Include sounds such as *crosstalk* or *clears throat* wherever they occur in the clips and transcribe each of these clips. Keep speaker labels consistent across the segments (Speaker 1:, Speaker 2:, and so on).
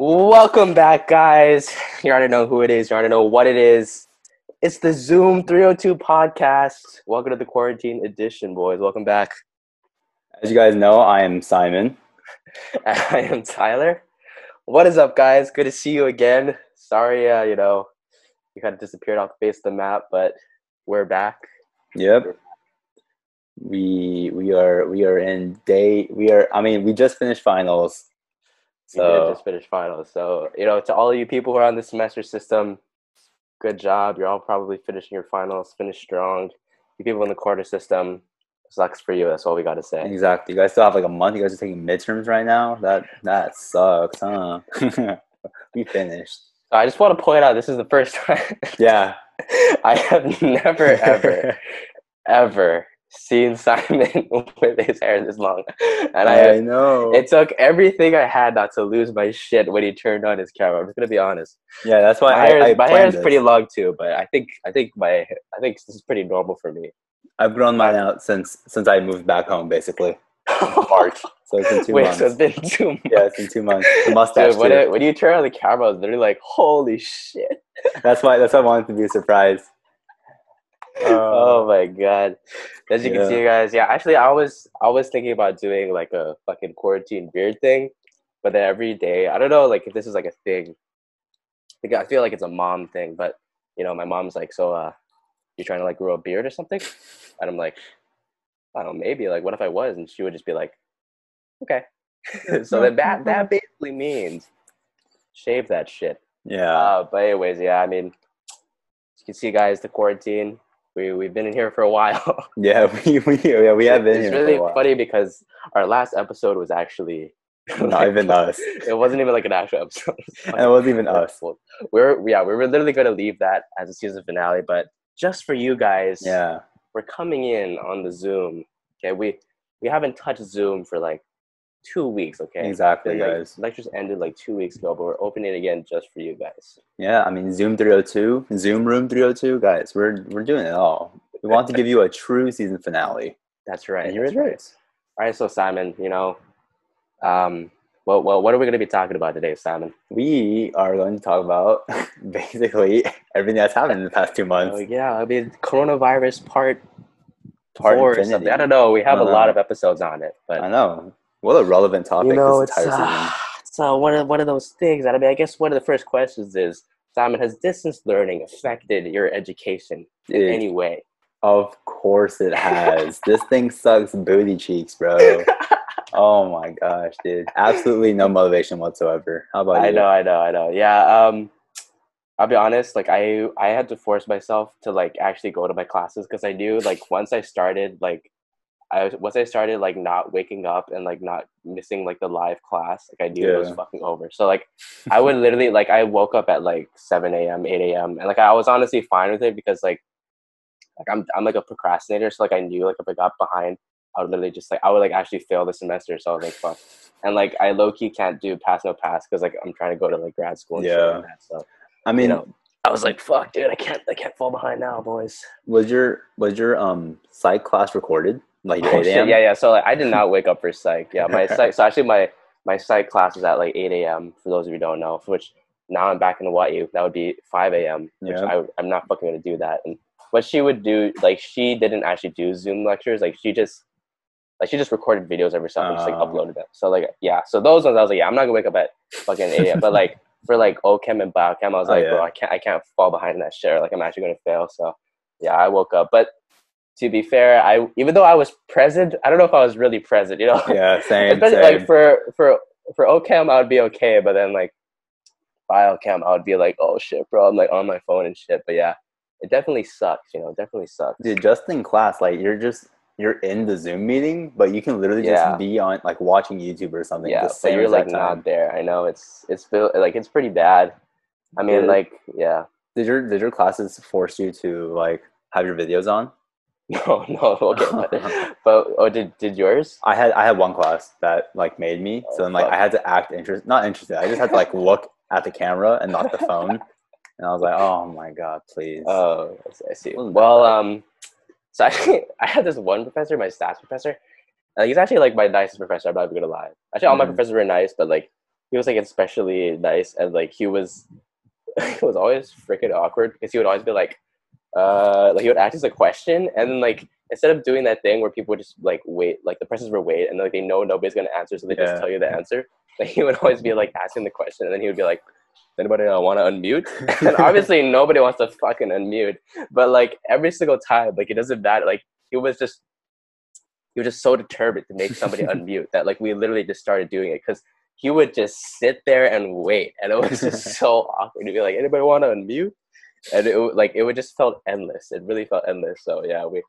Speaker 1: Welcome back, guys. You already know who it is. You already know what it is. It's the Zoom 302 podcast. Welcome to the quarantine edition, boys. Welcome back.
Speaker 2: As you guys know, I am Simon. *laughs*
Speaker 1: I am Tyler. What is up, guys? Good to see you again. Sorry, uh, you know, you kind of disappeared off the face of the map, but we're back.
Speaker 2: Yep. We we are we are in day we are I mean we just finished finals.
Speaker 1: We
Speaker 2: So
Speaker 1: just finish finals. So, you know, to all of you people who are on the semester system, good job. You're all probably finishing your finals, finish strong. You people in the quarter system, sucks for you. That's all we got to say.
Speaker 2: exactly. You guys still have like a month. You guys are taking midterms right now. That that sucks, huh? *laughs* we finished.
Speaker 1: I just want to point out this is the first *laughs* time
Speaker 2: Yeah.
Speaker 1: I have never, ever, *laughs* ever seen Simon *laughs* with his hair this long. And I,
Speaker 2: I know.
Speaker 1: it took everything I had not to lose my shit when he turned on his camera. I'm just gonna be honest.
Speaker 2: yeah, that's why
Speaker 1: my
Speaker 2: I,
Speaker 1: hair,
Speaker 2: I
Speaker 1: is, my hair is
Speaker 2: this.
Speaker 1: pretty long too, but I think I think my I think this is pretty normal for me.
Speaker 2: I've grown mine out since since I moved back home, basically. *laughs* March. So it's been two
Speaker 1: Wait,
Speaker 2: months.
Speaker 1: so it's been two months.
Speaker 2: yeah, it's been two months. The mustache
Speaker 1: Dude, when, it, when you turn on the camera, I was literally like, "Holy shit!"
Speaker 2: That's why that's why I wanted to be a surprise.
Speaker 1: Oh my god! As you can see, guys, yeah. Actually, I was I was thinking about doing like a fucking quarantine beard thing, but then every day, I don't know, like if this is like a thing. Like, I feel like it's a mom thing, but you know, my mom's like, "So, uh, you're trying to like grow a beard or something?" And I'm like, "I don't know, maybe. Like, what if I was?" And she would just be like, "Okay." *laughs* so then that that *laughs* basically means shave that shit.
Speaker 2: Yeah.
Speaker 1: Uh, but anyways, yeah, I mean, you can see, guys, the quarantine. We we've been in here for a while. *laughs*
Speaker 2: Yeah, *laughs* we, we yeah we have been
Speaker 1: it's
Speaker 2: here. for a
Speaker 1: really funny because our last episode was actually *laughs*
Speaker 2: Not even us.
Speaker 1: It wasn't even like an actual episode.
Speaker 2: And it wasn't even us.
Speaker 1: We're yeah, we were literally going to leave that as a season finale, but just for you guys,
Speaker 2: Yeah.
Speaker 1: we're coming in on the Zoom. Okay, we we haven't touched Zoom for like two weeks. Okay,
Speaker 2: Exactly,
Speaker 1: Like,
Speaker 2: guys.
Speaker 1: lectures ended like two weeks ago, but we're opening again just for you guys.
Speaker 2: Yeah, I mean Zoom 302, Zoom Room 302, guys. We're we're doing it all. We want to give you a true season finale.
Speaker 1: That's right.
Speaker 2: And here
Speaker 1: that's
Speaker 2: it
Speaker 1: right.
Speaker 2: is.
Speaker 1: All right, so Simon, you know, um, well, well, what are we going to be talking about today, Simon?
Speaker 2: We are going to talk about *laughs* basically everything that's happened in the past two months.
Speaker 1: Oh yeah, I mean, coronavirus part
Speaker 2: Part
Speaker 1: four or something. I don't know. We have a lot of episodes on it, but
Speaker 2: I know. What a relevant topic
Speaker 1: you know,
Speaker 2: this entire
Speaker 1: uh,
Speaker 2: season.
Speaker 1: it's uh, one of one of those things. that I mean, I guess one of the first questions is, Simon, has distance learning affected your education in
Speaker 2: Dude,
Speaker 1: any way?
Speaker 2: Of course it has. *laughs* this thing sucks booty cheeks, bro. *laughs* oh my gosh, dude. Absolutely no motivation whatsoever. How about
Speaker 1: I
Speaker 2: you?
Speaker 1: I know, I know, I know. Yeah. Um, I'll be honest. Like, I I had to force myself to like actually go to my classes because I knew like once I started like, I once I started like not waking up and like not missing like the live class, like I knew it was fucking over. So like, *laughs* I would literally like I woke up at like seven a.m., eight a.m. and like I was honestly fine with it because like, like I'm I'm like a procrastinator. So like I knew like if I got behind, I would literally just like I would like actually fail the semester. So I was like, fuck. And like I low key can't do pass no pass because like I'm trying to go to like grad school and shit
Speaker 2: Yeah.
Speaker 1: like that. So
Speaker 2: I mean,
Speaker 1: you know, I was like, fuck, dude, I can't I can't fall behind now, boys.
Speaker 2: was your was your um psych class recorded? Like
Speaker 1: Oh,
Speaker 2: 8 a.m.?
Speaker 1: Yeah, yeah. So like I did *laughs* not wake up for psych. Yeah, my psych. So actually, my my psych class is at like 8 a.m. For those of you who don't know, which now I'm back in Hawaii. That would be 5 a.m. Which
Speaker 2: Yeah.
Speaker 1: I, I'm not fucking gonna do that. And what she would do, like she didn't actually do Zoom lectures. Like she just like she just recorded videos of herself and just like
Speaker 2: Oh.
Speaker 1: uploaded them. So like yeah. So those ones I was like, yeah, I'm not gonna wake up at fucking 8 a.m. but like *laughs* for like OChem and biochem, I was
Speaker 2: Oh,
Speaker 1: like,
Speaker 2: yeah.
Speaker 1: bro, I can't I can't fall behind in that shit. Or, like I'm actually gonna fail. So yeah, I woke up, but. To be fair, I even though I was present, I don't know if I was really present. You know,
Speaker 2: Yeah, *laughs* same.
Speaker 1: especially
Speaker 2: same.
Speaker 1: like for for for OChem, I would be okay, but then like biochem, I would be like, oh shit, bro, I'm like on my phone and shit. But yeah, it definitely sucks. You know, it definitely sucks.
Speaker 2: Dude, just in class, like you're just you're in the Zoom meeting, but you can literally
Speaker 1: Yeah.
Speaker 2: just be on like watching YouTube or something.
Speaker 1: yeah, but you're like
Speaker 2: time.
Speaker 1: not there. I know it's it's like it's pretty bad. I mean, like yeah,
Speaker 2: Did your did your classes force you to like have your videos on? *laughs*
Speaker 1: no, no, okay, but, *laughs* but oh, did did yours?
Speaker 2: I had I had one class that like made me.
Speaker 1: Oh,
Speaker 2: so then like
Speaker 1: fuck.
Speaker 2: I had to act interest not interested. I just had to like *laughs* look at the camera and not the phone. And I was like, oh my god, please.
Speaker 1: Oh, I see- I see.
Speaker 2: Wasn't
Speaker 1: Well, um, so actually, I had this one professor, my stats professor. Uh, he's actually like my nicest professor. I'm not even gonna lie. Actually, all my
Speaker 2: Mhm.
Speaker 1: professors were nice, but like he was like especially nice and like he was it was always freaking awkward because he would always be like uh like he would ask us a question and then like instead of doing that thing where people would just like wait like the persons were wait and like they know nobody's gonna answer so they
Speaker 2: Yeah.
Speaker 1: just tell you the answer *laughs* like he would always be like asking the question and then he would be like anybody uh, want to unmute *laughs* *laughs* and obviously nobody wants to fucking unmute but like every single time like it doesn't matter like he was just he was just so determined to make somebody unmute that like we literally just started doing it because he would just sit there and wait and it was just so awkward to be like anybody want to unmute and it would- like it would just felt endless it really felt endless so yeah we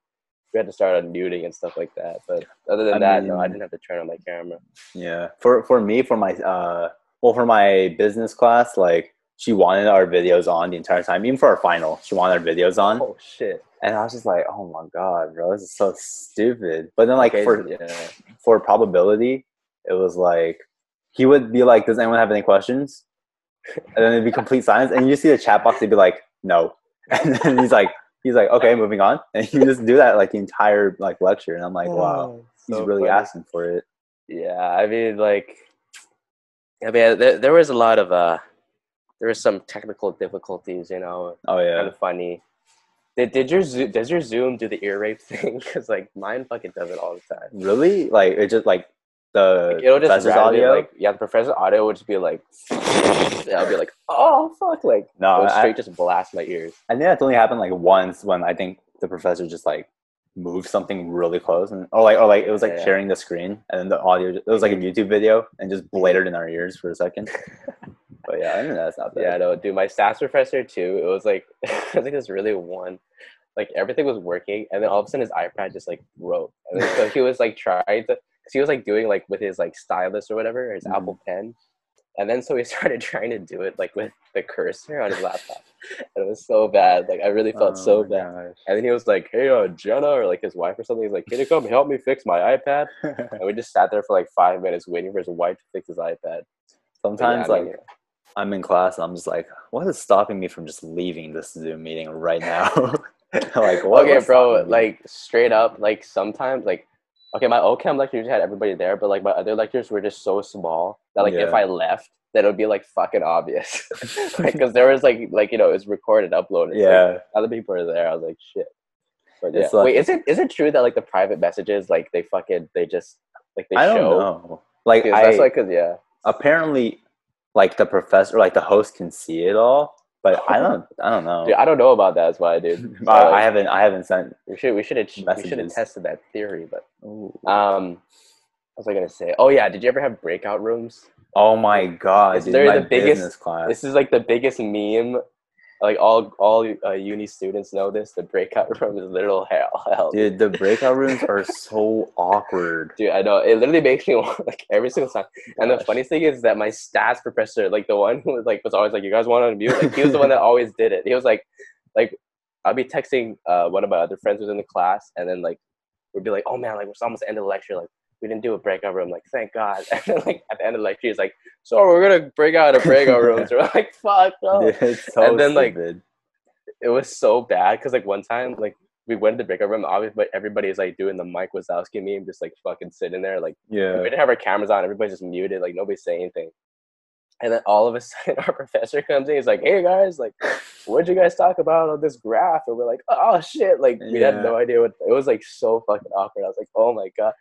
Speaker 1: we had to start on unmuting and stuff like that but other than
Speaker 2: I
Speaker 1: that no i didn't have to turn on my camera
Speaker 2: Yeah. For for me, for my uh, well, for my business class, like she wanted our videos on the entire time, even for our final, she wanted our videos on,
Speaker 1: oh shit
Speaker 2: and I was just like, oh my god, bro, this is so stupid. But then, like
Speaker 1: Okay,
Speaker 2: for
Speaker 1: yeah
Speaker 2: for probability, it was like he would be like, "Does anyone have any questions?" And then it'd be complete silence, and you see the chat box. They'd be like, "No," *laughs* and then he's like, "He's like, okay, moving on," and he just do that like the entire like lecture, and I'm like, "Wow, he's really
Speaker 1: funny.
Speaker 2: asking for it."
Speaker 1: Yeah, I mean, like, I mean, there, there was a lot of uh, there was some technical difficulties, you know,
Speaker 2: Oh yeah,
Speaker 1: kind
Speaker 2: yeah,
Speaker 1: of funny. Did, did your Zo- does your Zoom do the ear rape *laughs* thing? Because like mine fucking does it all the time.
Speaker 2: really? Like it just like the
Speaker 1: it'll just
Speaker 2: audio.
Speaker 1: like yeah, the professor's audio would just be like, *laughs* I'll be like, oh fuck, like
Speaker 2: No,
Speaker 1: it would
Speaker 2: I-
Speaker 1: just blast my ears.
Speaker 2: I think that's only happened like once when I think the professor just like moved something really close and or like or like it was like
Speaker 1: Yeah.
Speaker 2: sharing the screen and then the audio it was like a YouTube video and just mm-hmm. blared in our ears for a second. *laughs* but yeah, I think that's not bad.
Speaker 1: Yeah, no, dude, my stats professor too. It was like *laughs* I think this really one. Like everything was working, and then all of a sudden his iPad just like broke, and then so he was like trying to, cause he was like doing like with his like stylus or whatever, his
Speaker 2: Mhm.
Speaker 1: Apple Pen, and then so he *laughs* started trying to do it like with the cursor on his laptop, and it was so bad. Like I really felt
Speaker 2: Oh
Speaker 1: so bad.
Speaker 2: gosh.
Speaker 1: And then he was like, "Hey, uh, Jenna," or like his wife or something. He's like, "Can you come help me fix my iPad?" And we just sat there for like five minutes waiting for his wife to fix his iPad. Yeah,
Speaker 2: Sometimes
Speaker 1: mean,
Speaker 2: like I'm in class and I'm just like, what is stopping me from just leaving this Zoom meeting right now? *laughs* like what,
Speaker 1: okay, bro. Like straight up, like sometimes, like okay, my OChem lecture usually had everybody there, but like my other lectures were just so small that like if I left, then it would be like fucking obvious, *laughs* *laughs* like because there was like like you know it was recorded, uploaded. so, like,
Speaker 2: yeah,
Speaker 1: other people are there. I was like, shit. But yeah.
Speaker 2: Like-
Speaker 1: Wait, is it is it true that like the private messages like they fucking they just like they
Speaker 2: I don't
Speaker 1: show?
Speaker 2: know. Like I
Speaker 1: that's like cause yeah.
Speaker 2: apparently, like the professor, like the host can see it all, but I don't, I don't know.
Speaker 1: Dude, I don't know about that. That's why I did. So,
Speaker 2: I, haven't, I haven't sent.
Speaker 1: we should we should have we should have tested that theory, but
Speaker 2: Ooh.
Speaker 1: um, what was I gonna say? Oh yeah, did you ever have breakout rooms?
Speaker 2: Oh my god, dude,
Speaker 1: literally
Speaker 2: my
Speaker 1: the biggest-
Speaker 2: class.
Speaker 1: This is like the biggest meme. Like all all uh, uni students know this. The breakout *laughs* room is literal hell. hell.
Speaker 2: Dude, the breakout rooms *laughs* are so awkward.
Speaker 1: Dude, I know it literally makes me *laughs* want like every single time. And the
Speaker 2: Gosh.
Speaker 1: funniest thing is that my stats professor, like the one who was like was always like, "You guys want to unmute?" Like he was the one that always did it. He was like, like I'll be texting uh, one of my other friends who's in the class, and then like we'd be like, "Oh man, like we're almost end of the lecture. Like we didn't do a breakout room. Like thank God." *laughs* And then like at the end of the lecture, he's like, "So we're gonna break out a breakout room." So *laughs* we're like, "Fuck no!"
Speaker 2: Dude, so
Speaker 1: And then, like,
Speaker 2: stupid.
Speaker 1: it was so bad because like one time like we went to the breakout room obviously but everybody's like doing the mike wazowski meme just like fucking sitting there like
Speaker 2: yeah.
Speaker 1: we didn't have our cameras on everybody's just muted like nobody's saying anything and then all of a *laughs* sudden our professor comes in he's like hey guys like what'd you guys talk about on this graph and we're like oh shit like we had no idea what it was like so fucking awkward i was like oh my god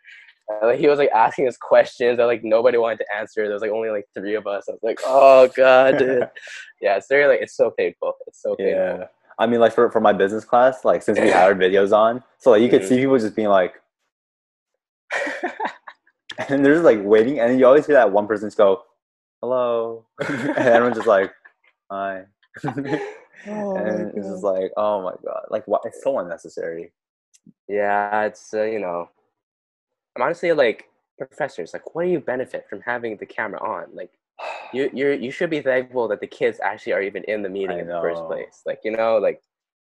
Speaker 1: and, like, he was like asking us questions that like nobody wanted to answer. There was like only like three of us. I was like, "Oh god, dude." *laughs* yeah, it's very like it's so painful. It's so painful.
Speaker 2: yeah. I mean, like for, for my business class, like since we had our videos on, so like you could
Speaker 1: Mhm.
Speaker 2: see people just being like, *laughs* and they're just like waiting, and you always hear that one person just go, "Hello," *laughs* and everyone's just like, "Hi,"
Speaker 1: Oh
Speaker 2: and it's just like, "Oh my god!" Like, what? It's so unnecessary.
Speaker 1: Yeah, it's uh, you know, I'm honestly like professors. Like, what do you benefit from having the camera on? Like, *sighs* you you you should be thankful that the kids actually are even in the meeting
Speaker 2: I
Speaker 1: in the first place. Like, you know, like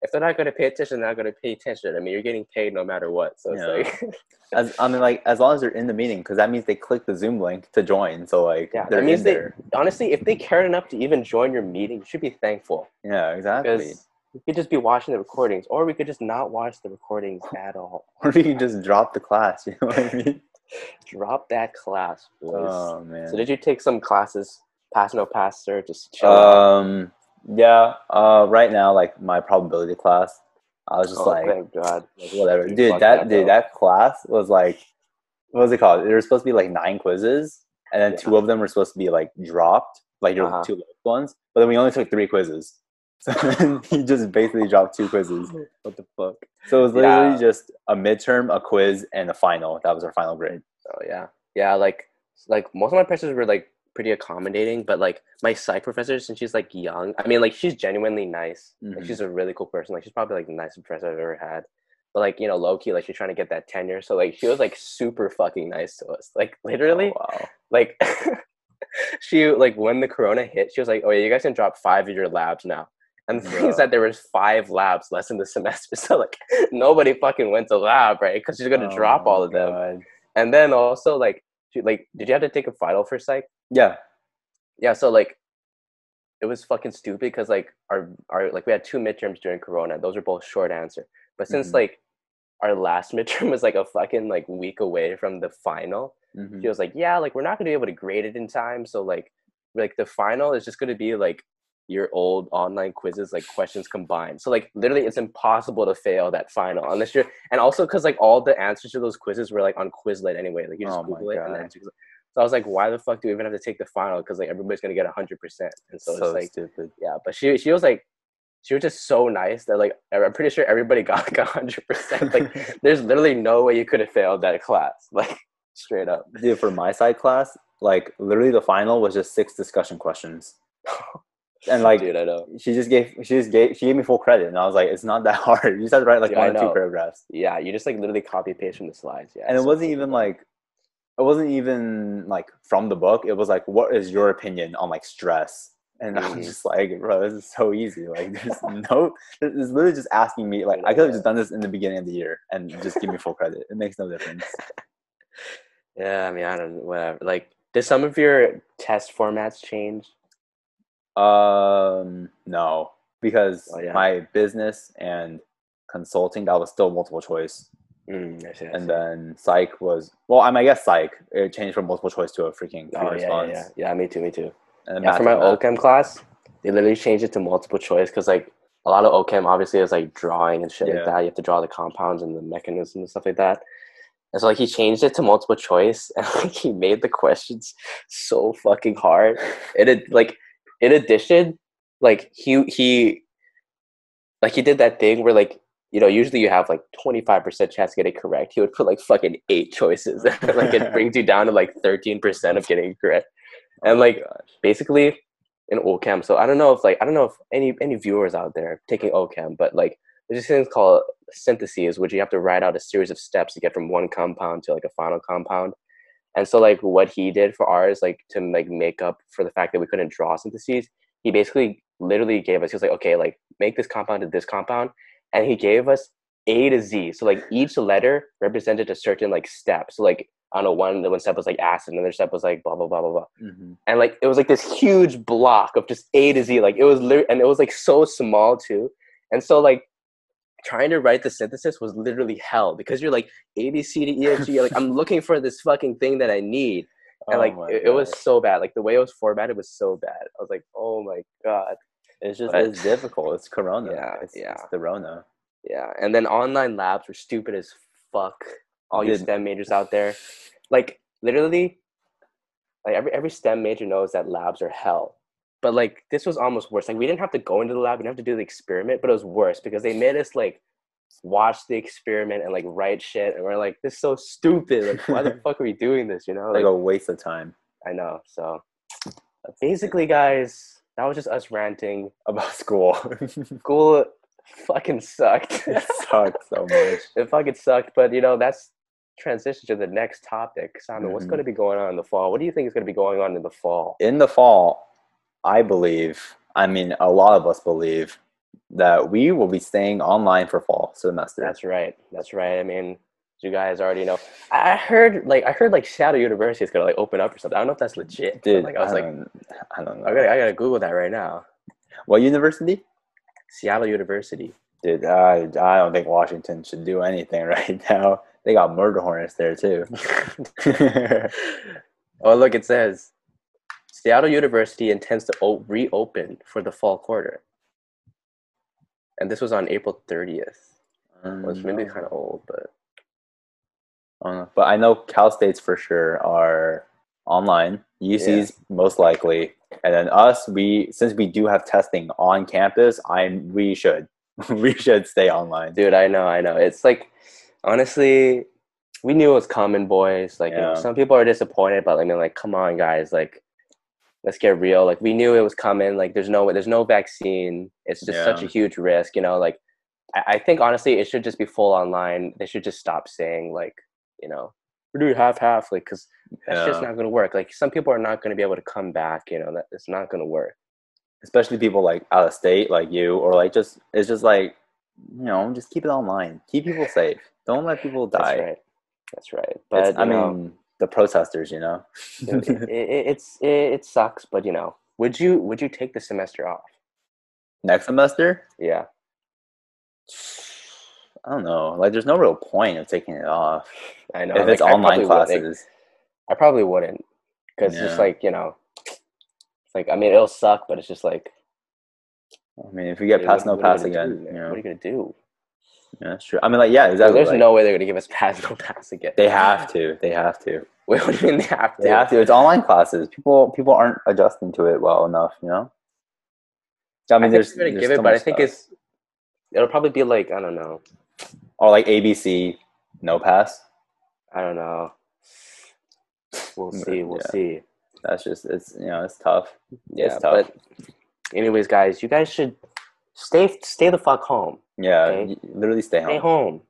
Speaker 1: if they're not going to pay attention, they're not going to pay attention. I mean, you're getting paid no matter what. So it's like, *laughs*
Speaker 2: As I mean, like as long as they're in the meeting, because that means they click the Zoom link to join. So like,
Speaker 1: yeah,
Speaker 2: they're
Speaker 1: that means they
Speaker 2: there.
Speaker 1: honestly, if they cared enough to even join your meeting, you should be thankful
Speaker 2: Yeah, exactly.
Speaker 1: because we could just be watching the recordings, or we could just not watch the recordings *laughs* at all. *laughs*
Speaker 2: Or we can just drop the class. *laughs* You know what I mean?
Speaker 1: Drop that class, boys.
Speaker 2: Oh man.
Speaker 1: so did you take some classes? Pass no pass, sir. Just chill. out?
Speaker 2: Um. Yeah. Uh. Right now, like my probability class, I was just
Speaker 1: oh,
Speaker 2: like,
Speaker 1: thank God.
Speaker 2: like, whatever,
Speaker 1: Dude.
Speaker 2: That,
Speaker 1: that,
Speaker 2: dude, that class was like, what was it called? There were supposed to be like nine quizzes, and then
Speaker 1: Yeah.
Speaker 2: two of them were supposed to be like dropped, like your
Speaker 1: Uh-huh.
Speaker 2: two ones. But then we only took three quizzes, so *laughs* he just basically dropped two quizzes. *laughs*
Speaker 1: What the fuck?
Speaker 2: So it was literally
Speaker 1: Yeah.
Speaker 2: just a midterm, a quiz, and a final. That was our final grade.
Speaker 1: Oh yeah, yeah. Like, like most of my professors were like pretty accommodating, but like my psych professor, since she's like young, I mean, like she's genuinely nice. Like
Speaker 2: Mhm.
Speaker 1: she's a really cool person. Like she's probably like the nicest professor I've ever had. But like you know, low key, like she's trying to get that tenure. So like she was like super fucking nice to us. Like literally,
Speaker 2: Oh, wow.
Speaker 1: like *laughs* she like when the corona hit, she was like, "Oh yeah, you guys can drop five of your labs now." And the thing is that there was five labs less in the *laughs* semester, so like nobody fucking went to lab, right? Because she's gonna
Speaker 2: Oh
Speaker 1: drop all of them.
Speaker 2: God.
Speaker 1: And then also like, like, did you have to take a final for psych?
Speaker 2: Yeah.
Speaker 1: Yeah, so like, it was fucking stupid because like our our like we had two midterms during Corona. Those were both short answer. But since
Speaker 2: Mhm.
Speaker 1: like our last *laughs* midterm was like a fucking like week away from the final,
Speaker 2: Mhm.
Speaker 1: she was like, "Yeah, like we're not gonna be able to grade it in time, so like, like the final is just gonna be like your old online quizzes, like questions combined. So like literally, it's impossible to fail that final unless you're, and also because like all the answers to those quizzes were like on Quizlet anyway. Like you just
Speaker 2: Oh
Speaker 1: Google it and the
Speaker 2: God.
Speaker 1: answers. So I was like, why the fuck do we even have to take the final? Because like everybody's gonna get hundred percent, and so,
Speaker 2: So,
Speaker 1: it's like
Speaker 2: stupid.
Speaker 1: yeah. But she she was like. She was just so nice that like I'm pretty sure everybody *laughs* got like hundred percent. Like *laughs* there's literally no way you could have failed that class. *laughs* Like straight up.
Speaker 2: Dude, for my side class, like literally the final was just six discussion questions. And *laughs* like
Speaker 1: dude, I know.
Speaker 2: she just gave she just gave she gave me full credit and I was like, it's not that *laughs* hard. You just have to write like
Speaker 1: I
Speaker 2: one or two paragraphs.
Speaker 1: Yeah, you just like literally copy paste from the slides. Yeah,
Speaker 2: and it wasn't even like it wasn't even like from the book. It was like, what is your opinion on like stress? And I
Speaker 1: Mhm.
Speaker 2: was just like, bro, this is so easy. Like, there's *laughs* no, it's literally just asking me. Like, I could have just done this in the beginning of the year and just give me full credit. It makes no difference.
Speaker 1: Yeah, I mean, I don't whatever. Like, did some of your test formats change?
Speaker 2: Um, no, because
Speaker 1: Oh, yeah.
Speaker 2: my business and consulting that was still multiple choice,
Speaker 1: Mm, I see, I
Speaker 2: and then psych was well, I mean, I guess psych it changed from multiple choice to a freaking
Speaker 1: oh yeah, yeah,
Speaker 2: response.
Speaker 1: yeah, yeah. Me too, me too.
Speaker 2: And
Speaker 1: Yeah, for my
Speaker 2: math.
Speaker 1: OChem class, they literally changed it to multiple choice because like a lot of OChem obviously is like drawing and shit
Speaker 2: Yeah.
Speaker 1: like that. You have to draw the compounds and the mechanism and stuff like that. And so like he changed it to multiple choice *laughs* and like he made the questions so fucking hard. And It like in addition, like he he like he did that thing where like you know usually you have like 25% chance to get it correct he would put like fucking eight choices *laughs* like it *laughs* brings you down to like 13% of getting it correct
Speaker 2: Oh
Speaker 1: and
Speaker 2: my
Speaker 1: like
Speaker 2: gosh.
Speaker 1: basically in OChem. So I don't know if like I don't know if any any viewers out there taking OChem, but like there's this thing called syntheses, which you have to write out a series of steps to get from one compound to like a final compound. And so like what he did for ours, like to like make up for the fact that we couldn't draw syntheses, he basically literally gave us he was like, okay, like make this compound to this compound, and he gave us A to Z. So like each letter represented a certain like step. So like I don't know, one the one step was like acid, another step was like blah blah blah blah blah
Speaker 2: Mhm.
Speaker 1: and like it was like this huge block of just A to Z. Like it was and it was like so small too. And so like trying to write the synthesis was literally hell because you're like A B C D E F G. Like *laughs* I'm looking for this fucking thing that I need, and
Speaker 2: Oh
Speaker 1: like it, it was so bad. Like the way it was formatted was so bad. I was like, oh my god,
Speaker 2: It's just
Speaker 1: but-
Speaker 2: it's difficult. It's Corona.
Speaker 1: Yeah,
Speaker 2: it's,
Speaker 1: yeah.
Speaker 2: It's the Rona.
Speaker 1: yeah. And then online labs were stupid as fuck. All you STEM majors out there, like literally, like every every STEM major knows that labs are hell. But like this was almost worse. Like we didn't have to go into the lab, we didn't have to do the experiment, but it was worse because they made us like watch the experiment and like write shit, and we're like, this is so stupid. Like, why the *laughs* fuck are we doing this? You know?
Speaker 2: Like
Speaker 1: Like,
Speaker 2: a waste of time
Speaker 1: I know. So basically, guys, that was just us ranting.
Speaker 2: about *laughs* school. *laughs*
Speaker 1: School fucking sucked.
Speaker 2: it sucks so much.
Speaker 1: it fucking sucked. But you know, that's transition to the next topic. Simon, what's
Speaker 2: Mhm.
Speaker 1: going to be going on in the fall? What do you think is going to be going on in the fall?
Speaker 2: In the fall, I believe, I mean, a lot of us believe that we will be staying online for fall semester.
Speaker 1: That's right. That's right. I mean, you guys already know. I I heard like I heard like Shadow University is gonna like open up or something. I don't know if that's legit.
Speaker 2: Dude,
Speaker 1: like I was like,
Speaker 2: I don't know.
Speaker 1: I gotta, I gotta Google that right now.
Speaker 2: What university?
Speaker 1: Seattle University.
Speaker 2: Dude, I, I don't think Washington should do anything *laughs* right now. they got murder hornets there too. *laughs* *laughs*
Speaker 1: oh, look, it says Seattle University intends to reopen for the fall quarter. And this was on April 30th, which maybe
Speaker 2: Um,
Speaker 1: kind of old, but
Speaker 2: I know. But I know Cal States for sure are online. UC's most likely, and then us. We since we do have testing on campus, I'm we should *laughs* we should stay online.
Speaker 1: dude, I know, I know. It's like, honestly, we knew it was coming, boys. Like, you know,
Speaker 2: Yeah.
Speaker 1: some people are disappointed, but I mean, like, come on, guys. Like, let's get real. Like, we knew it was coming. Like, there's no, way there's no vaccine. It's just such a huge risk. You know, like, I, I think honestly, it should just be full online. They should just stop saying like, you know, we're doing half half, like, because that's just not going to work. Like, some people are not going to be able to come back. You know, that it's not going to work.
Speaker 2: Especially people like out of state, like you, or like just it's just like you know, just keep it online. Keep people safe. Don't let people die.
Speaker 1: That's right. That's right. But
Speaker 2: I
Speaker 1: know,
Speaker 2: mean, the protesters, you know.
Speaker 1: it, it, it's it, it sucks, but you know, would you would you take the semester off?
Speaker 2: Next semester,
Speaker 1: Yeah,
Speaker 2: I don't know. Like, there's no real point of taking it off
Speaker 1: I know.
Speaker 2: if
Speaker 1: like,
Speaker 2: it's
Speaker 1: I
Speaker 2: online
Speaker 1: probably would- like,
Speaker 2: classes.
Speaker 1: I probably wouldn't, because it's just like you know, it's like I mean, it'll suck, but it's just like
Speaker 2: I mean, if we get pass, no
Speaker 1: you
Speaker 2: pass again,
Speaker 1: do,
Speaker 2: you know,
Speaker 1: What are you gonna do?
Speaker 2: Yeah, that's true. I mean, like, yeah, exactly.
Speaker 1: there's
Speaker 2: like,
Speaker 1: no way they're gonna give us *laughs* pass no pass again.
Speaker 2: They have to. They have to. *laughs*
Speaker 1: Wait, what do you mean they have to?
Speaker 2: They have to. It's online classes. People people aren't adjusting to it well enough. You know. I
Speaker 1: I,
Speaker 2: mean,
Speaker 1: think
Speaker 2: there's,
Speaker 1: gonna
Speaker 2: there's
Speaker 1: give it, but I think
Speaker 2: stuff.
Speaker 1: it's it'll probably be like I don't know.
Speaker 2: or like ABC, no pass.
Speaker 1: I don't know. We'll
Speaker 2: Mm,
Speaker 1: see. We'll
Speaker 2: yeah.
Speaker 1: see.
Speaker 2: That's just it's you know it's tough.
Speaker 1: Yeah,
Speaker 2: It's tough.
Speaker 1: but anyways, guys, you guys should stay stay the fuck home.
Speaker 2: Yeah,
Speaker 1: Okay.
Speaker 2: literally stay home.
Speaker 1: Stay
Speaker 2: home.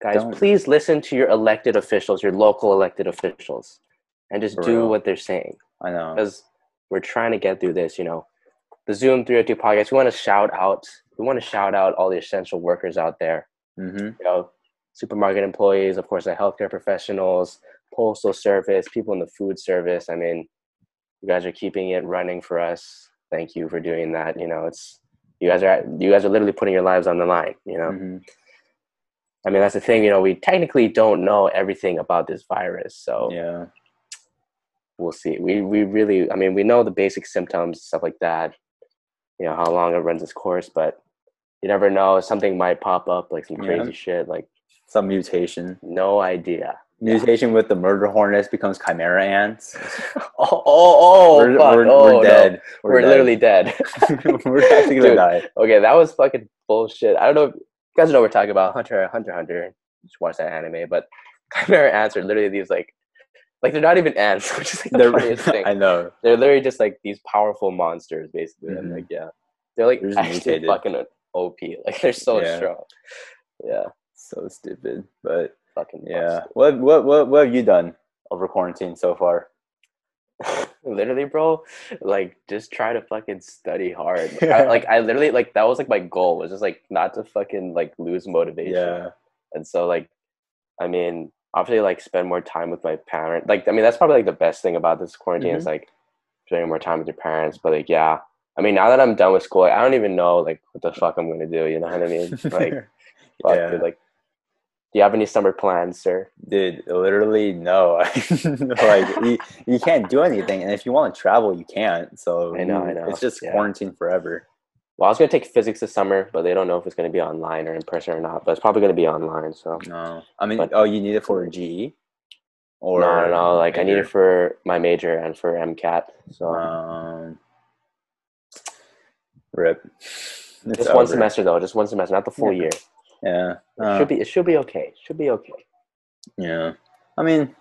Speaker 1: Guys,
Speaker 2: Don't-
Speaker 1: please listen to your elected officials, your local elected officials, and just
Speaker 2: For
Speaker 1: do
Speaker 2: real.
Speaker 1: what they're saying.
Speaker 2: I know.
Speaker 1: Because we're trying to get through this, you know. The Zoom 302 podcast, we want to shout out, we want to shout out all the essential workers out there.
Speaker 2: hmm
Speaker 1: You know, supermarket employees, of course, the healthcare professionals, postal service, people in the food service. I mean, you guys are keeping it running for us. Thank you for doing that. You know, it's you guys are you guys are literally putting your lives on the line. You know,
Speaker 2: hmm
Speaker 1: I mean, that's the thing. You know, we technically don't know everything about this virus, so
Speaker 2: Yeah.
Speaker 1: we'll see. We we really, I mean, we know the basic symptoms, stuff like that. You know, how long it runs its course, but you never know. Something might pop up, like some
Speaker 2: Yeah.
Speaker 1: crazy shit. Like,
Speaker 2: Some mutation.
Speaker 1: no idea.
Speaker 2: Mutation with the murder hornets becomes chimera ants. *laughs* *laughs*
Speaker 1: Oh, oh, oh,
Speaker 2: we're, we're,
Speaker 1: oh,
Speaker 2: we're
Speaker 1: no.
Speaker 2: dead.
Speaker 1: We're,
Speaker 2: dead.
Speaker 1: literally dead. *laughs*
Speaker 2: we're actually gonna
Speaker 1: Dude.
Speaker 2: die.
Speaker 1: okay, that was fucking bullshit. I don't know. If, you guys know what we're talking about. Hunter, Hunter, Hunter. Just watch that anime. But chimera ants are literally these like, like they're not even ants, which is like the
Speaker 2: They're,
Speaker 1: funniest thing.
Speaker 2: I know.
Speaker 1: They're literally just like these powerful monsters, basically. And
Speaker 2: Mhm.
Speaker 1: like, yeah, they're like
Speaker 2: They're
Speaker 1: actually
Speaker 2: mutated.
Speaker 1: fucking OP. Like they're so
Speaker 2: Yeah.
Speaker 1: strong. Yeah,
Speaker 2: So stupid. But
Speaker 1: fucking
Speaker 2: yeah. What what what what have you done over quarantine so far? *laughs*
Speaker 1: literally, bro. Like, just try to fucking study hard. I, like, I literally like that was like my goal was just like not to fucking like lose motivation.
Speaker 2: Yeah.
Speaker 1: and so like i mean obviously like spend more time with my parents like i mean that's probably like the best thing about this quarantine is mm-hmm. like spending more time with your parents but like yeah i mean now that i'm done with school i don't even know like what the fuck i'm gonna do you know what i mean *laughs* like fuck,
Speaker 2: Yeah.
Speaker 1: dude, like you have any summer plans sir
Speaker 2: Dude, literally no. *laughs* like you, you can't do anything, and if you want to travel, you can't. So
Speaker 1: I know, I know.
Speaker 2: It's just
Speaker 1: Yeah.
Speaker 2: quarantine forever.
Speaker 1: well i was gonna take physics this summer but they don't know if it's gonna be online or in person or not but it's probably gonna be online so
Speaker 2: No, I mean,
Speaker 1: But-
Speaker 2: oh, you need it for a GE, or
Speaker 1: no no like i need it for my major and for mcat so
Speaker 2: Um, rip. It's
Speaker 1: just one semester though just one semester not the full
Speaker 2: Yeah.
Speaker 1: year
Speaker 2: Yeah.
Speaker 1: it
Speaker 2: Uh,
Speaker 1: should be it should be okay should be okay
Speaker 2: Yeah. I mean,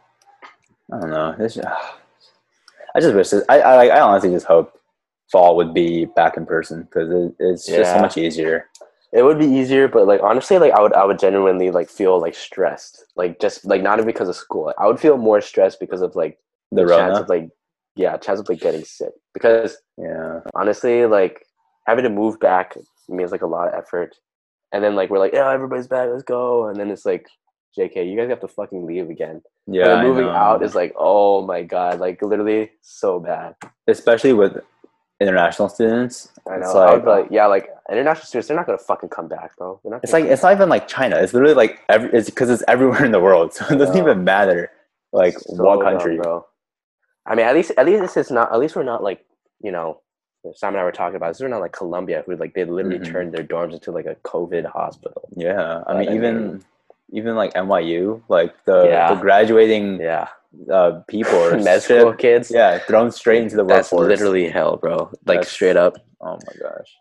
Speaker 2: I don't know. This, I just wish. This, I, I I honestly just hope fall would be back in person because it, it's just so much easier.
Speaker 1: It would be easier, but like honestly, like I would I would genuinely like feel like stressed. Like just like not even because of school. I would feel more stressed because of like
Speaker 2: The
Speaker 1: chance of like yeah, chance of like getting sick. Because
Speaker 2: Yeah.
Speaker 1: honestly, like having to move back means like a lot of effort. And then like we're like, yeah, everybody's back, let's go. And then it's like, JK, you guys have to fucking leave again.
Speaker 2: Yeah.
Speaker 1: and moving out is like, oh my god, like literally so bad.
Speaker 2: especially with international students.
Speaker 1: I know.
Speaker 2: It's
Speaker 1: I
Speaker 2: like,
Speaker 1: like, yeah, like international students, they're not gonna fucking come back, bro.
Speaker 2: It's like it's not even like China. It's literally like every. It's because it's everywhere in the world, *laughs* so it doesn't even matter like
Speaker 1: So
Speaker 2: what
Speaker 1: dumb,
Speaker 2: country.
Speaker 1: bro. I mean, at least at least this is not. At least we're not like you know. Simon and I were talking about. This is not like Columbia, who like they literally
Speaker 2: Mhm.
Speaker 1: turned their dorms into like a COVID hospital.
Speaker 2: Yeah, I mean even
Speaker 1: mean-
Speaker 2: even like NYU, like the
Speaker 1: Yeah.
Speaker 2: the graduating
Speaker 1: Yeah,
Speaker 2: uh, people are *laughs*
Speaker 1: med school kids.
Speaker 2: Yeah, thrown straight into the
Speaker 1: that's
Speaker 2: workforce.
Speaker 1: literally hell, bro. Like
Speaker 2: That's-
Speaker 1: straight up.
Speaker 2: Oh my gosh,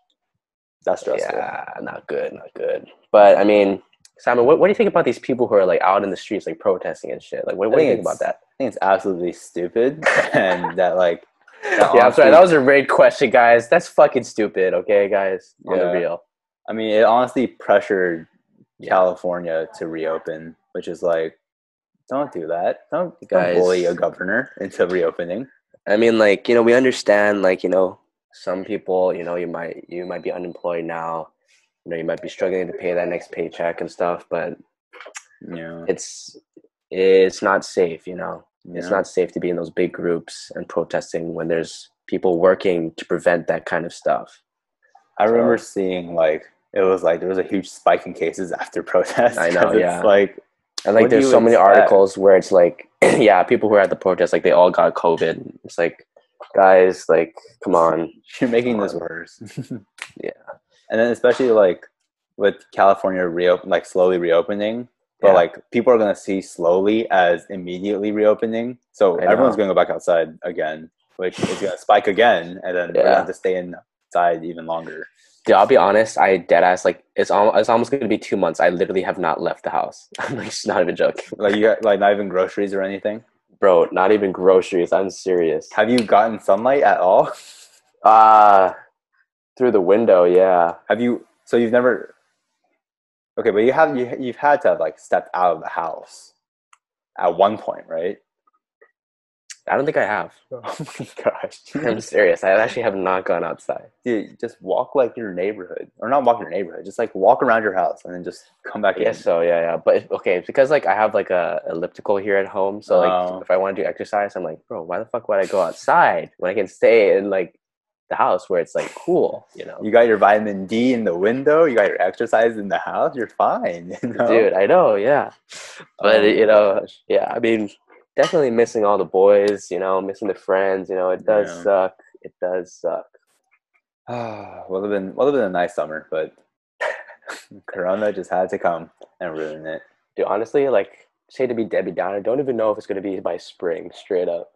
Speaker 2: that's stressful.
Speaker 1: Yeah, not good, not good. But I mean, Simon, what, what do you think about these people who are like out in the streets, like protesting and shit? Like, what, what do you
Speaker 2: think
Speaker 1: about that?
Speaker 2: I think it's absolutely stupid, *laughs* and that like
Speaker 1: yeah, I'm sorry. That was a great question, guys. That's fucking stupid. Okay, guys, on the real.
Speaker 2: I mean, it honestly pressured California to reopen, which is like, don't do that. Don't,
Speaker 1: Guys.
Speaker 2: don't bully a governor into reopening.
Speaker 1: I mean, like you know, we understand, like you know, some people, you know, you might you might be unemployed now. You know, you might be struggling to pay that next paycheck and stuff, but
Speaker 2: Yeah,
Speaker 1: it's it's not safe. You know, it's not safe to be in those big groups and protesting when there's people working to prevent that kind of stuff.
Speaker 2: I remember seeing like it was like there was a huge spike in cases *laughs* after protests.
Speaker 1: I know, yeah.
Speaker 2: Like
Speaker 1: And like, there's so many
Speaker 2: expect?
Speaker 1: articles where it's like, *clears throat* yeah, people who are at the protest, like they all got COVID. It's like, guys, like, come on. *laughs*
Speaker 2: you're making this worse. *laughs*
Speaker 1: Yeah.
Speaker 2: and then especially like with California reopen, like slowly reopening, but
Speaker 1: Yeah.
Speaker 2: like people are gonna see slowly as immediately reopening. So everyone's gonna go back outside again, which is gonna spike again, and then we're gonna have to stay inside even longer.
Speaker 1: Dude, I'll be honest. I dead ass like it's almost it's almost gonna be two months. I literally have not left the house. *laughs* I'm like just not even joking,
Speaker 2: Like you got like not even groceries or anything.
Speaker 1: bro. Not even groceries. I'm serious.
Speaker 2: Have you gotten sunlight at all?
Speaker 1: Uh through the window. Yeah.
Speaker 2: Have you? So you've never. Okay, but you have you you've had to have like stepped out of the house at one point, right?
Speaker 1: I don't think I have. *laughs*
Speaker 2: Oh my gosh,
Speaker 1: I'm serious. I actually have not gone outside.
Speaker 2: Dude, just walk like your neighborhood, or not walk your neighborhood, just like walk around your house and then just come back
Speaker 1: I guess so. Yeah, yeah. But if, okay, it's because like I have like a elliptical here at home. So like
Speaker 2: Oh.
Speaker 1: if I want to do exercise, I'm like, bro, why the fuck would I go outside when I can stay in like the house where it's like cool, you know?
Speaker 2: You got your vitamin D in the window. You got your exercise in the house. You're fine, *laughs* you know?
Speaker 1: Dude, I know, yeah. But
Speaker 2: Oh
Speaker 1: you know,
Speaker 2: gosh.
Speaker 1: yeah, I mean, definitely missing all the boys, you know, missing the friends, you know, it does
Speaker 2: Yeah.
Speaker 1: suck. It does suck. *sighs*
Speaker 2: would have been would have been a nice summer, but *laughs* Corona just had to come and ruin it.
Speaker 1: Dude, honestly, like, say to be Debbie Downer, don't even know if it's gonna be by spring, straight up.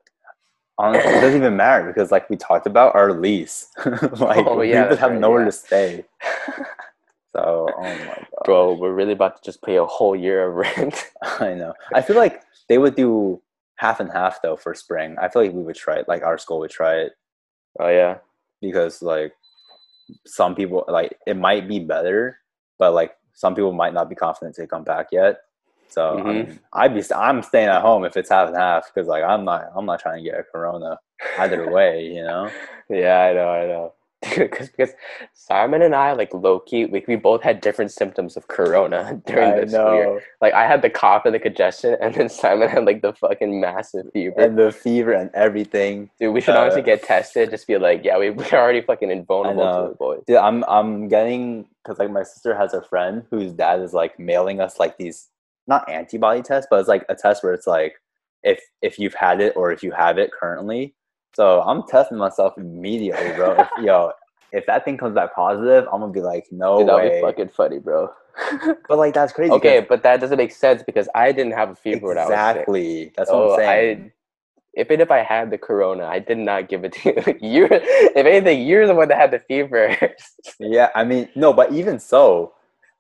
Speaker 2: Honestly, it doesn't even matter because, like we talked about, our lease, *laughs* like
Speaker 1: Oh,
Speaker 2: we
Speaker 1: yeah,
Speaker 2: have
Speaker 1: right,
Speaker 2: nowhere
Speaker 1: yeah.
Speaker 2: to stay. *laughs* So, oh my god,
Speaker 1: Bro, we're really about to just pay a whole year of rent. *laughs*
Speaker 2: I know. I feel like they would do half and half though for spring. I feel like we would try it. Like our school would try it
Speaker 1: oh yeah.
Speaker 2: because like some people like it might be better, but like some people might not be confident to come back yet. So I
Speaker 1: Mhm.
Speaker 2: mean, I'd be I'm staying at home if it's half and half because like I'm not I'm not trying to get a corona either way, you know. *laughs*
Speaker 1: Yeah, I know, I know. *laughs* Because because Simon and I like low key, like we both had different symptoms of corona *laughs* during
Speaker 2: I
Speaker 1: this year. Like I had the cough and the congestion, and then Simon had like the fucking massive fever.
Speaker 2: and the fever and everything.
Speaker 1: Dude, we should
Speaker 2: uh,
Speaker 1: honestly get tested. Just be like, yeah, we we're already fucking invulnerable to the boys.
Speaker 2: Dude, I'm I'm getting because like my sister has a friend whose dad is like mailing us like these not antibody test, but it's like a test where it's like if if you've had it or if you have it currently. So I'm testing myself immediately, bro. if, *laughs* yo, if that thing comes back positive, I'm gonna be like, no
Speaker 1: Dude, that'd
Speaker 2: way.
Speaker 1: be fucking funny, bro. *laughs*
Speaker 2: But like that's crazy.
Speaker 1: okay, but that doesn't make sense because I didn't have a fever when I was
Speaker 2: exactly. That's what
Speaker 1: Oh,
Speaker 2: I'm saying.
Speaker 1: I, even if I had the corona, I did not give it to you. you if anything, you're the one that had the fever.
Speaker 2: Yeah, I mean, no, but even so,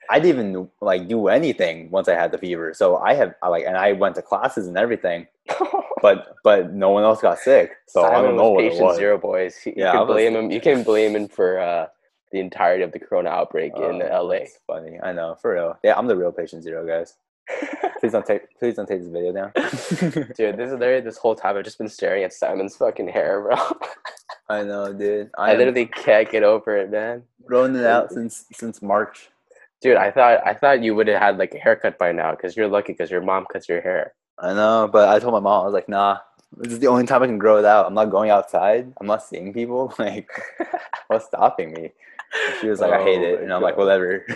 Speaker 2: I didn't even like do anything once I had the fever. So I have I, like, and I went to classes and everything, *laughs* but but no one else got sick. So I
Speaker 1: Simon
Speaker 2: don't know what it
Speaker 1: patient
Speaker 2: was.
Speaker 1: zero, boys. You
Speaker 2: Yeah, I
Speaker 1: can blame him. You can blame him for uh, the entirety of the corona outbreak in
Speaker 2: Oh,
Speaker 1: LA.
Speaker 2: that's funny. I know for real. Yeah, I'm the real patient zero, guys. *laughs* Please don't take please don't take this video down. *laughs*
Speaker 1: Dude, this is literally this whole time I've just been staring at Simon's fucking hair, bro.
Speaker 2: I know, dude.
Speaker 1: I
Speaker 2: I,
Speaker 1: literally can't get over it, man.
Speaker 2: growing it out since since March.
Speaker 1: Dude, I thought I thought you would have had like a haircut by now because you're lucky because your mom cuts your hair.
Speaker 2: I know, but I told my mom I was like, nah, This is the only time I can grow it out. I'm not going outside. I'm not seeing people. *laughs* Like, *laughs* what's stopping me? And she was like, I hate
Speaker 1: Oh
Speaker 2: it. And I'm like, whatever. *laughs*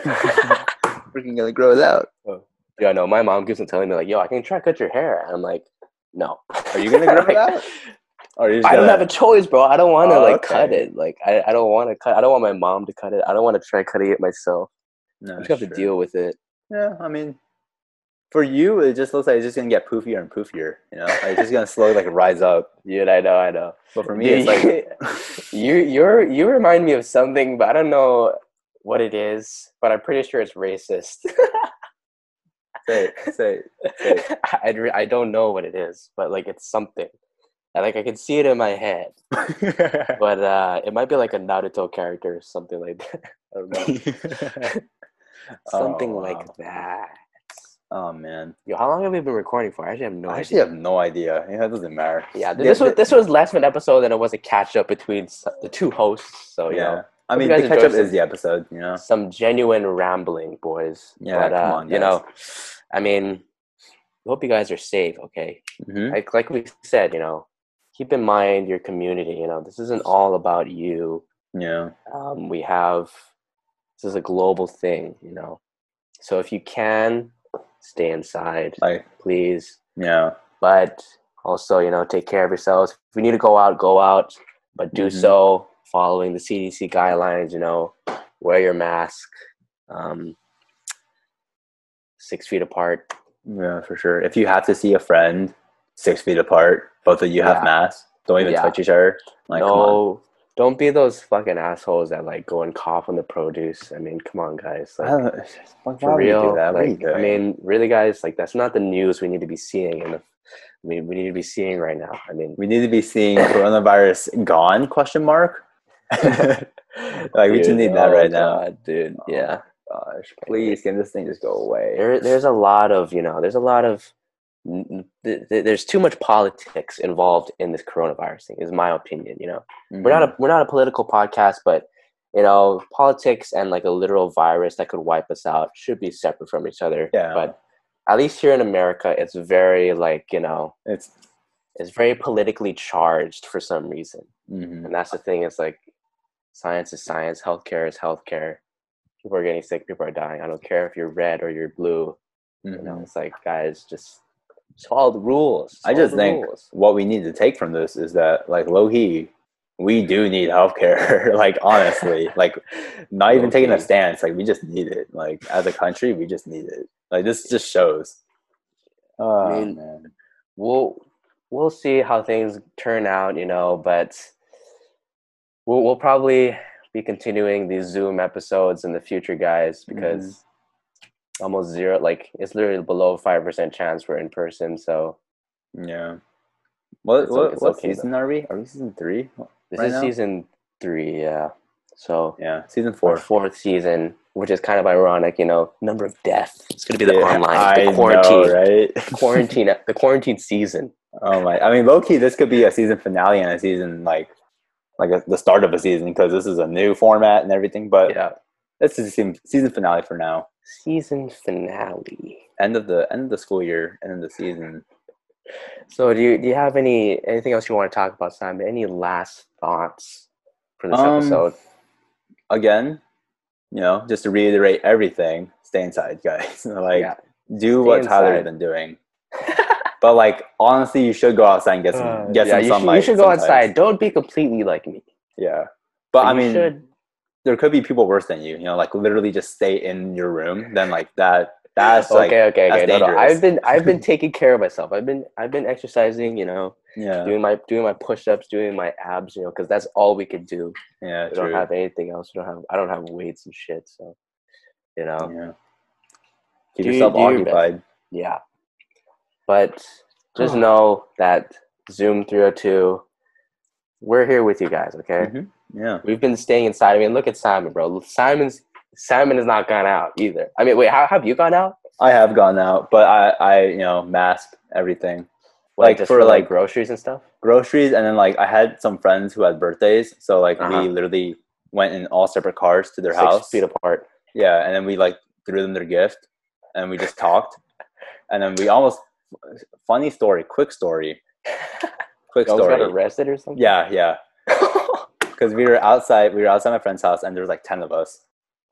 Speaker 2: Freaking gonna grow it out.
Speaker 1: Yeah, oh. no, my mom keeps on telling me like, "Yo, I can try to cut your hair." And I'm like, "No."
Speaker 2: Are you gonna grow it out? Or are you just
Speaker 1: I don't have a choice, bro. I don't want to
Speaker 2: Oh,
Speaker 1: like cut it. Like, I, I don't want to cut. I don't want my mom to cut it. I don't want to try cutting it myself.
Speaker 2: No,
Speaker 1: I just have to deal with it.
Speaker 2: Yeah, I mean, for you, it just looks like it's just gonna get poofier and poofier. You know, like it's just gonna slowly like rise up.
Speaker 1: Yeah, I know, I know.
Speaker 2: But for me, it's like
Speaker 1: you, you're, you remind me of something, but I don't know what it is. But I'm pretty sure it's racist.
Speaker 2: say, say, say. *laughs*
Speaker 1: I, I don't know what it is, but like it's something. I, like I can see it in my head, *laughs* but uh, it might be like a Naruto character or something like that. *laughs* I don't know. *laughs* something
Speaker 2: Oh,
Speaker 1: like
Speaker 2: wow.
Speaker 1: that.
Speaker 2: Oh man,
Speaker 1: Yo, how long have we been recording for? I actually have no
Speaker 2: I
Speaker 1: idea.
Speaker 2: actually have no idea. Yeah, it doesn't matter.
Speaker 1: Yeah, this was this was less of an episode and it was a catch up between the two hosts. So you
Speaker 2: yeah.
Speaker 1: know,
Speaker 2: I mean, the
Speaker 1: guys
Speaker 2: catch up is the episode. You know.
Speaker 1: some genuine rambling, boys.
Speaker 2: Yeah,
Speaker 1: but,
Speaker 2: come
Speaker 1: uh,
Speaker 2: on,
Speaker 1: you know, I mean, we hope you guys are safe. Okay,
Speaker 2: hmm
Speaker 1: like like we said, you know, keep in mind your community. You know, this isn't all about you.
Speaker 2: Yeah.
Speaker 1: Um, we have this is a global thing. You know, so if you can stay inside,
Speaker 2: Like,
Speaker 1: please.
Speaker 2: yeah.
Speaker 1: but also you know take care of yourselves if you need to go out go out but do
Speaker 2: Mhm.
Speaker 1: so following the cdc guidelines you know wear your mask um, six feet apart
Speaker 2: Yeah, for sure. If you have to see a friend six feet apart, both of you have
Speaker 1: Yeah.
Speaker 2: masks. Don't even
Speaker 1: Yeah.
Speaker 2: touch each other. Like, come
Speaker 1: no don't be those fucking assholes that like go and cough on the produce i mean come on guys
Speaker 2: I
Speaker 1: like, uh,
Speaker 2: don't, like, why
Speaker 1: for
Speaker 2: would
Speaker 1: real
Speaker 2: do that? What are you
Speaker 1: like, i mean really guys like that's not the news we need to be seeing and i mean we need to be seeing right now i mean
Speaker 2: we need to be seeing coronavirus gone? Question mark. *laughs* like we just
Speaker 1: Dude,
Speaker 2: need that
Speaker 1: oh
Speaker 2: right now.
Speaker 1: Dude.
Speaker 2: Oh,
Speaker 1: Yeah,
Speaker 2: Gosh, please can this thing just go away?
Speaker 1: there, there's a lot of you know, there's a lot of n- th- th- there's too much politics involved in this coronavirus thing. Is my opinion. You know, we're not
Speaker 2: Mm-hmm.
Speaker 1: a we're not a political podcast, but you know, politics and like a literal virus that could wipe us out should be separate from each other.
Speaker 2: Yeah.
Speaker 1: But at least here in America, it's very like you know,
Speaker 2: It's
Speaker 1: it's very politically charged for some reason.
Speaker 2: mhm.
Speaker 1: And that's the thing. It's like science is science, healthcare is healthcare. People are getting sick, people are dying. I don't care if you're red or you're blue. You know,
Speaker 2: Mhm.
Speaker 1: it's like guys, just, just follow the rules.
Speaker 2: I just think
Speaker 1: rules.
Speaker 2: what we need to take from this is that, like, low key, we do need healthcare. *laughs* like, honestly, *laughs* like, not even taking a stance. Like, we just need it. Like, as a country, we just need it. Like, this just shows. Oh
Speaker 1: mean,
Speaker 2: man.
Speaker 1: we'll we'll see how things turn out, you know, but we'll we'll probably be continuing these Zoom episodes in the future, guys, because
Speaker 2: Mm-hmm.
Speaker 1: Almost zero like it's literally below five percent chance we're in person. So
Speaker 2: Yeah. What
Speaker 1: It's
Speaker 2: what,
Speaker 1: it's
Speaker 2: what
Speaker 1: okay,
Speaker 2: season are we? Are we season three?
Speaker 1: this
Speaker 2: Right
Speaker 1: is
Speaker 2: now?
Speaker 1: season three, yeah. So
Speaker 2: Yeah, season
Speaker 1: four.
Speaker 2: four.
Speaker 1: fourth season, which is kind of ironic, you know, number of deaths It's gonna be the
Speaker 2: Yeah,
Speaker 1: online,
Speaker 2: I
Speaker 1: the quarantine,
Speaker 2: know, right? *laughs*
Speaker 1: quarantine, the quarantine season.
Speaker 2: oh my! I mean, low key, this could be a season finale and a season like, like a, the start of a season because this is a new format and everything. But
Speaker 1: Yeah,
Speaker 2: this is season season finale for now.
Speaker 1: Season finale.
Speaker 2: End of the end of the school year, end of the season.
Speaker 1: So, do you do you have any anything else you want to talk about, Simon? Any last thoughts for this
Speaker 2: Um,
Speaker 1: episode?
Speaker 2: Again, you know, just to reiterate everything: stay inside, guys. *laughs* like,
Speaker 1: Yeah.
Speaker 2: do
Speaker 1: Stay
Speaker 2: what Tyler's
Speaker 1: inside.
Speaker 2: been doing. *laughs* But like, honestly, you should go outside and get some
Speaker 1: Uh,
Speaker 2: get
Speaker 1: yeah,
Speaker 2: some
Speaker 1: you should, you should go
Speaker 2: sometimes.
Speaker 1: outside. Don't be completely like me.
Speaker 2: Yeah, but I mean,
Speaker 1: should.
Speaker 2: There could be people worse than you. You know, like literally just stay in your room. Then like that. That's like
Speaker 1: okay, okay,
Speaker 2: that's
Speaker 1: okay. No, no. I've been I've been *laughs* taking care of myself. I've been I've been exercising. You know,
Speaker 2: yeah,
Speaker 1: doing my doing my push ups, doing my abs. You know, because that's all we could do.
Speaker 2: yeah,
Speaker 1: We
Speaker 2: true.
Speaker 1: don't have anything else. We don't have. I don't have weights and shit. So, you know,
Speaker 2: yeah. Keep
Speaker 1: Do-
Speaker 2: yourself
Speaker 1: your best.
Speaker 2: occupied.
Speaker 1: yeah. But just know that Zoom 302, we're here with you guys. Okay,
Speaker 2: Mhm. Yeah.
Speaker 1: we've been staying inside. I mean, look at Simon, bro. Simon's Simon has not gone out either. I mean, wait, how have you gone out?
Speaker 2: I have gone out, but I, I, you know, mask everything,
Speaker 1: Like,
Speaker 2: Like, for,
Speaker 1: for, like
Speaker 2: like-
Speaker 1: groceries and stuff.
Speaker 2: groceries, and then like I had some friends who had birthdays, so like
Speaker 1: Uh-huh.
Speaker 2: we literally went in all separate cars to their
Speaker 1: Six
Speaker 2: house.
Speaker 1: feet apart.
Speaker 2: Yeah, and then we like threw them their gift, and we just talked, *laughs* and then we almost funny story, quick story. *laughs* quick
Speaker 1: Y'all got
Speaker 2: story.
Speaker 1: arrested or something?
Speaker 2: Yeah, yeah. *laughs* Because we were outside, we were outside my friend's house, and there was like ten of us,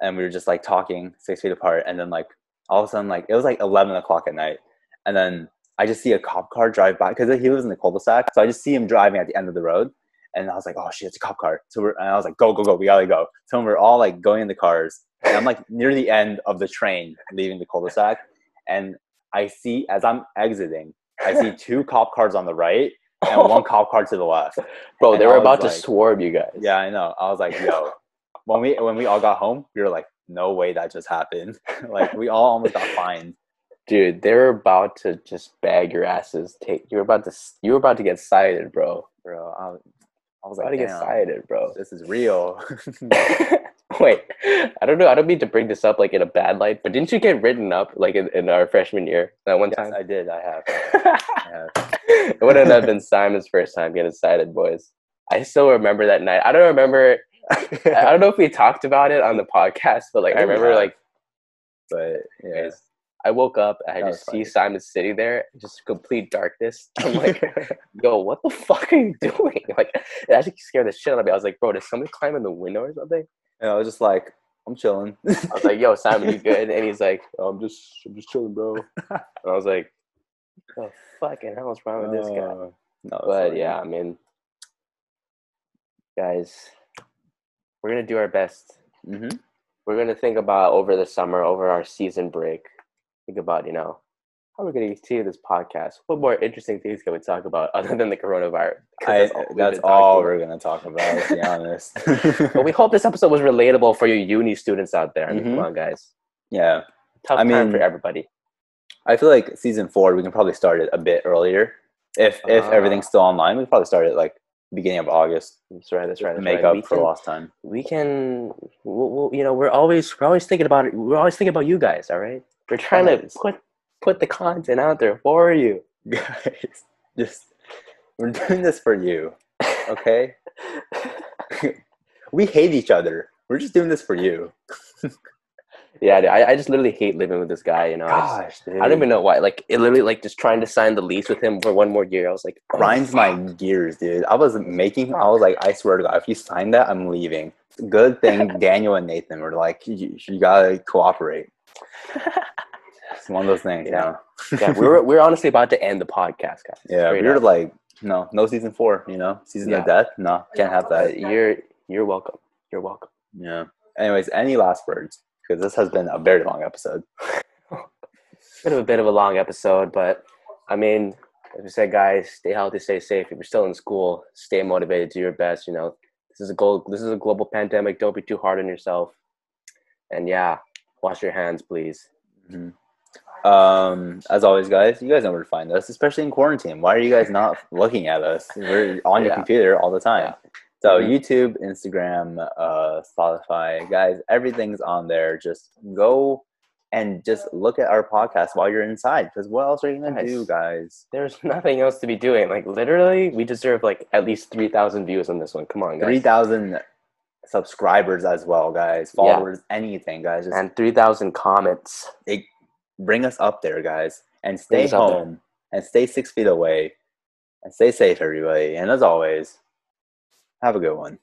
Speaker 2: and we were just like talking six feet apart, and then like all of a sudden, like it was like eleven o'clock at night, and then I just see a cop car drive by because he lives in the cul-de-sac, so I just see him driving at the end of the road, and I was like, oh shit, it's a cop car. So we're, and I was like, go, go, go, we gotta go. So we're all like going in the cars, and I'm like near the end of the train leaving the cul-de-sac, and I see as I'm exiting, I see two cop cars on the right and one *laughs* cop car to the left.
Speaker 1: Bro,
Speaker 2: And
Speaker 1: they were about to
Speaker 2: like-
Speaker 1: swarm you guys.
Speaker 2: Yeah, I know. I was like, yo, *laughs* when we when we all got home, we were like, no way that just happened. *laughs* like we all almost got fined.
Speaker 1: Dude, they were about to just bag your asses. Take you were about to you were about to get cited, bro.
Speaker 2: Bro, I, was- I was
Speaker 1: About
Speaker 2: like,
Speaker 1: to get cited, bro.
Speaker 2: this is real. *laughs*
Speaker 1: Wait, I don't know. I don't mean to bring this up like in a bad light, but didn't you get written up like in, in our freshman year that one
Speaker 2: yes,
Speaker 1: time?
Speaker 2: I did. I have. I have. *laughs*
Speaker 1: it wouldn't have been Simon's first time getting cited, boys. I still remember that night. I don't remember. *laughs* I don't know if we talked about it on the podcast, but like
Speaker 2: I
Speaker 1: I remember,
Speaker 2: have.
Speaker 1: like
Speaker 2: But yeah,
Speaker 1: I woke up and I
Speaker 2: That was
Speaker 1: just see. Simon sitting there, just complete darkness. I'm like, yo, what the fuck are you doing? Like, it actually scared the shit out of me. I was like, bro, did somebody climb in the window or something?
Speaker 2: And I was just like, I'm chilling.
Speaker 1: I was like, yo, Simon, you good? And he's like, oh, *laughs* I'm just, I'm just chilling, bro. And I was like, oh, fucking hell is wrong with this guy?
Speaker 2: Uh, no,
Speaker 1: But
Speaker 2: fine.
Speaker 1: yeah, I mean, guys, we're gonna do our best.
Speaker 2: Mhm.
Speaker 1: We're gonna think about over the summer, over our season break. Think about you know how are we're gonna continue this podcast. What more interesting things can we talk about *laughs* other than the coronavirus?
Speaker 2: I,
Speaker 1: that's all we've
Speaker 2: that's
Speaker 1: been
Speaker 2: all we're gonna talk about. To be *laughs* honest.
Speaker 1: But we hope this episode was relatable for you uni students out there. I mean, come on, guys.
Speaker 2: yeah.
Speaker 1: Tough
Speaker 2: I
Speaker 1: time
Speaker 2: mean,
Speaker 1: for everybody.
Speaker 2: I feel like season four we can probably start it a bit earlier. If if
Speaker 1: Ah.
Speaker 2: everything's still online, we probably start it like beginning of August.
Speaker 1: That's right. That's right.
Speaker 2: to
Speaker 1: That's
Speaker 2: make
Speaker 1: right.
Speaker 2: up
Speaker 1: We
Speaker 2: for
Speaker 1: can-
Speaker 2: lost time.
Speaker 1: we can we'll, we'll- you know we're always we're always thinking about it we're always thinking about you guys all right we're trying to put put the content out there for you *laughs*
Speaker 2: Guys, just we're doing this for you. Okay? *laughs* we hate each other. We're just doing this for you. *laughs*
Speaker 1: yeah dude, I, I just literally hate living with this guy you know I, just-. I don't even know why like it literally like just trying to sign the lease with him for one more year i was like oh,
Speaker 2: grinds my gears, dude. I was making. I was like, I swear to God, if you sign that, I'm leaving. Good thing Daniel and Nathan were like, you, you gotta cooperate. It's one of those things,
Speaker 1: Yeah.
Speaker 2: yeah. *laughs*
Speaker 1: yeah we were we are honestly about to end the podcast guys
Speaker 2: Yeah,
Speaker 1: Straight
Speaker 2: we were
Speaker 1: up.
Speaker 2: like, no, no season four. You know, season
Speaker 1: Yeah.
Speaker 2: of death. No, can't have that.
Speaker 1: you're you're welcome you're welcome
Speaker 2: Yeah. Anyways, any last words? Because this has been a very long episode. *laughs*
Speaker 1: bit of a bit of a long episode, but I mean, as we said, guys, stay healthy, stay safe. If you're still in school, stay motivated, do your best. You know, this is a goal. This is a global pandemic. Don't be too hard on yourself. And yeah, wash your hands, please.
Speaker 2: Mhm. Um, as always, guys, you guys know where to find us, especially in quarantine. Why are you guys not looking at us? We're on your
Speaker 1: Yeah.
Speaker 2: computer all the time. So
Speaker 1: Mhm.
Speaker 2: YouTube, Instagram, uh, Spotify, guys, everything's on there. Just go and just look at our podcast while you're inside. Because what else are you gonna
Speaker 1: Guys.
Speaker 2: do, guys?
Speaker 1: There's nothing else to be doing. Like literally, we deserve like at least three thousand views on this one. Come on, guys.
Speaker 2: Three thousand subscribers as well, guys.
Speaker 1: Yeah.
Speaker 2: Followers, anything, guys. Just
Speaker 1: and three thousand comments.
Speaker 2: Bring us up there, guys, and stay
Speaker 1: us up there.
Speaker 2: home and stay six feet away and stay safe, everybody. And as always, have a good one.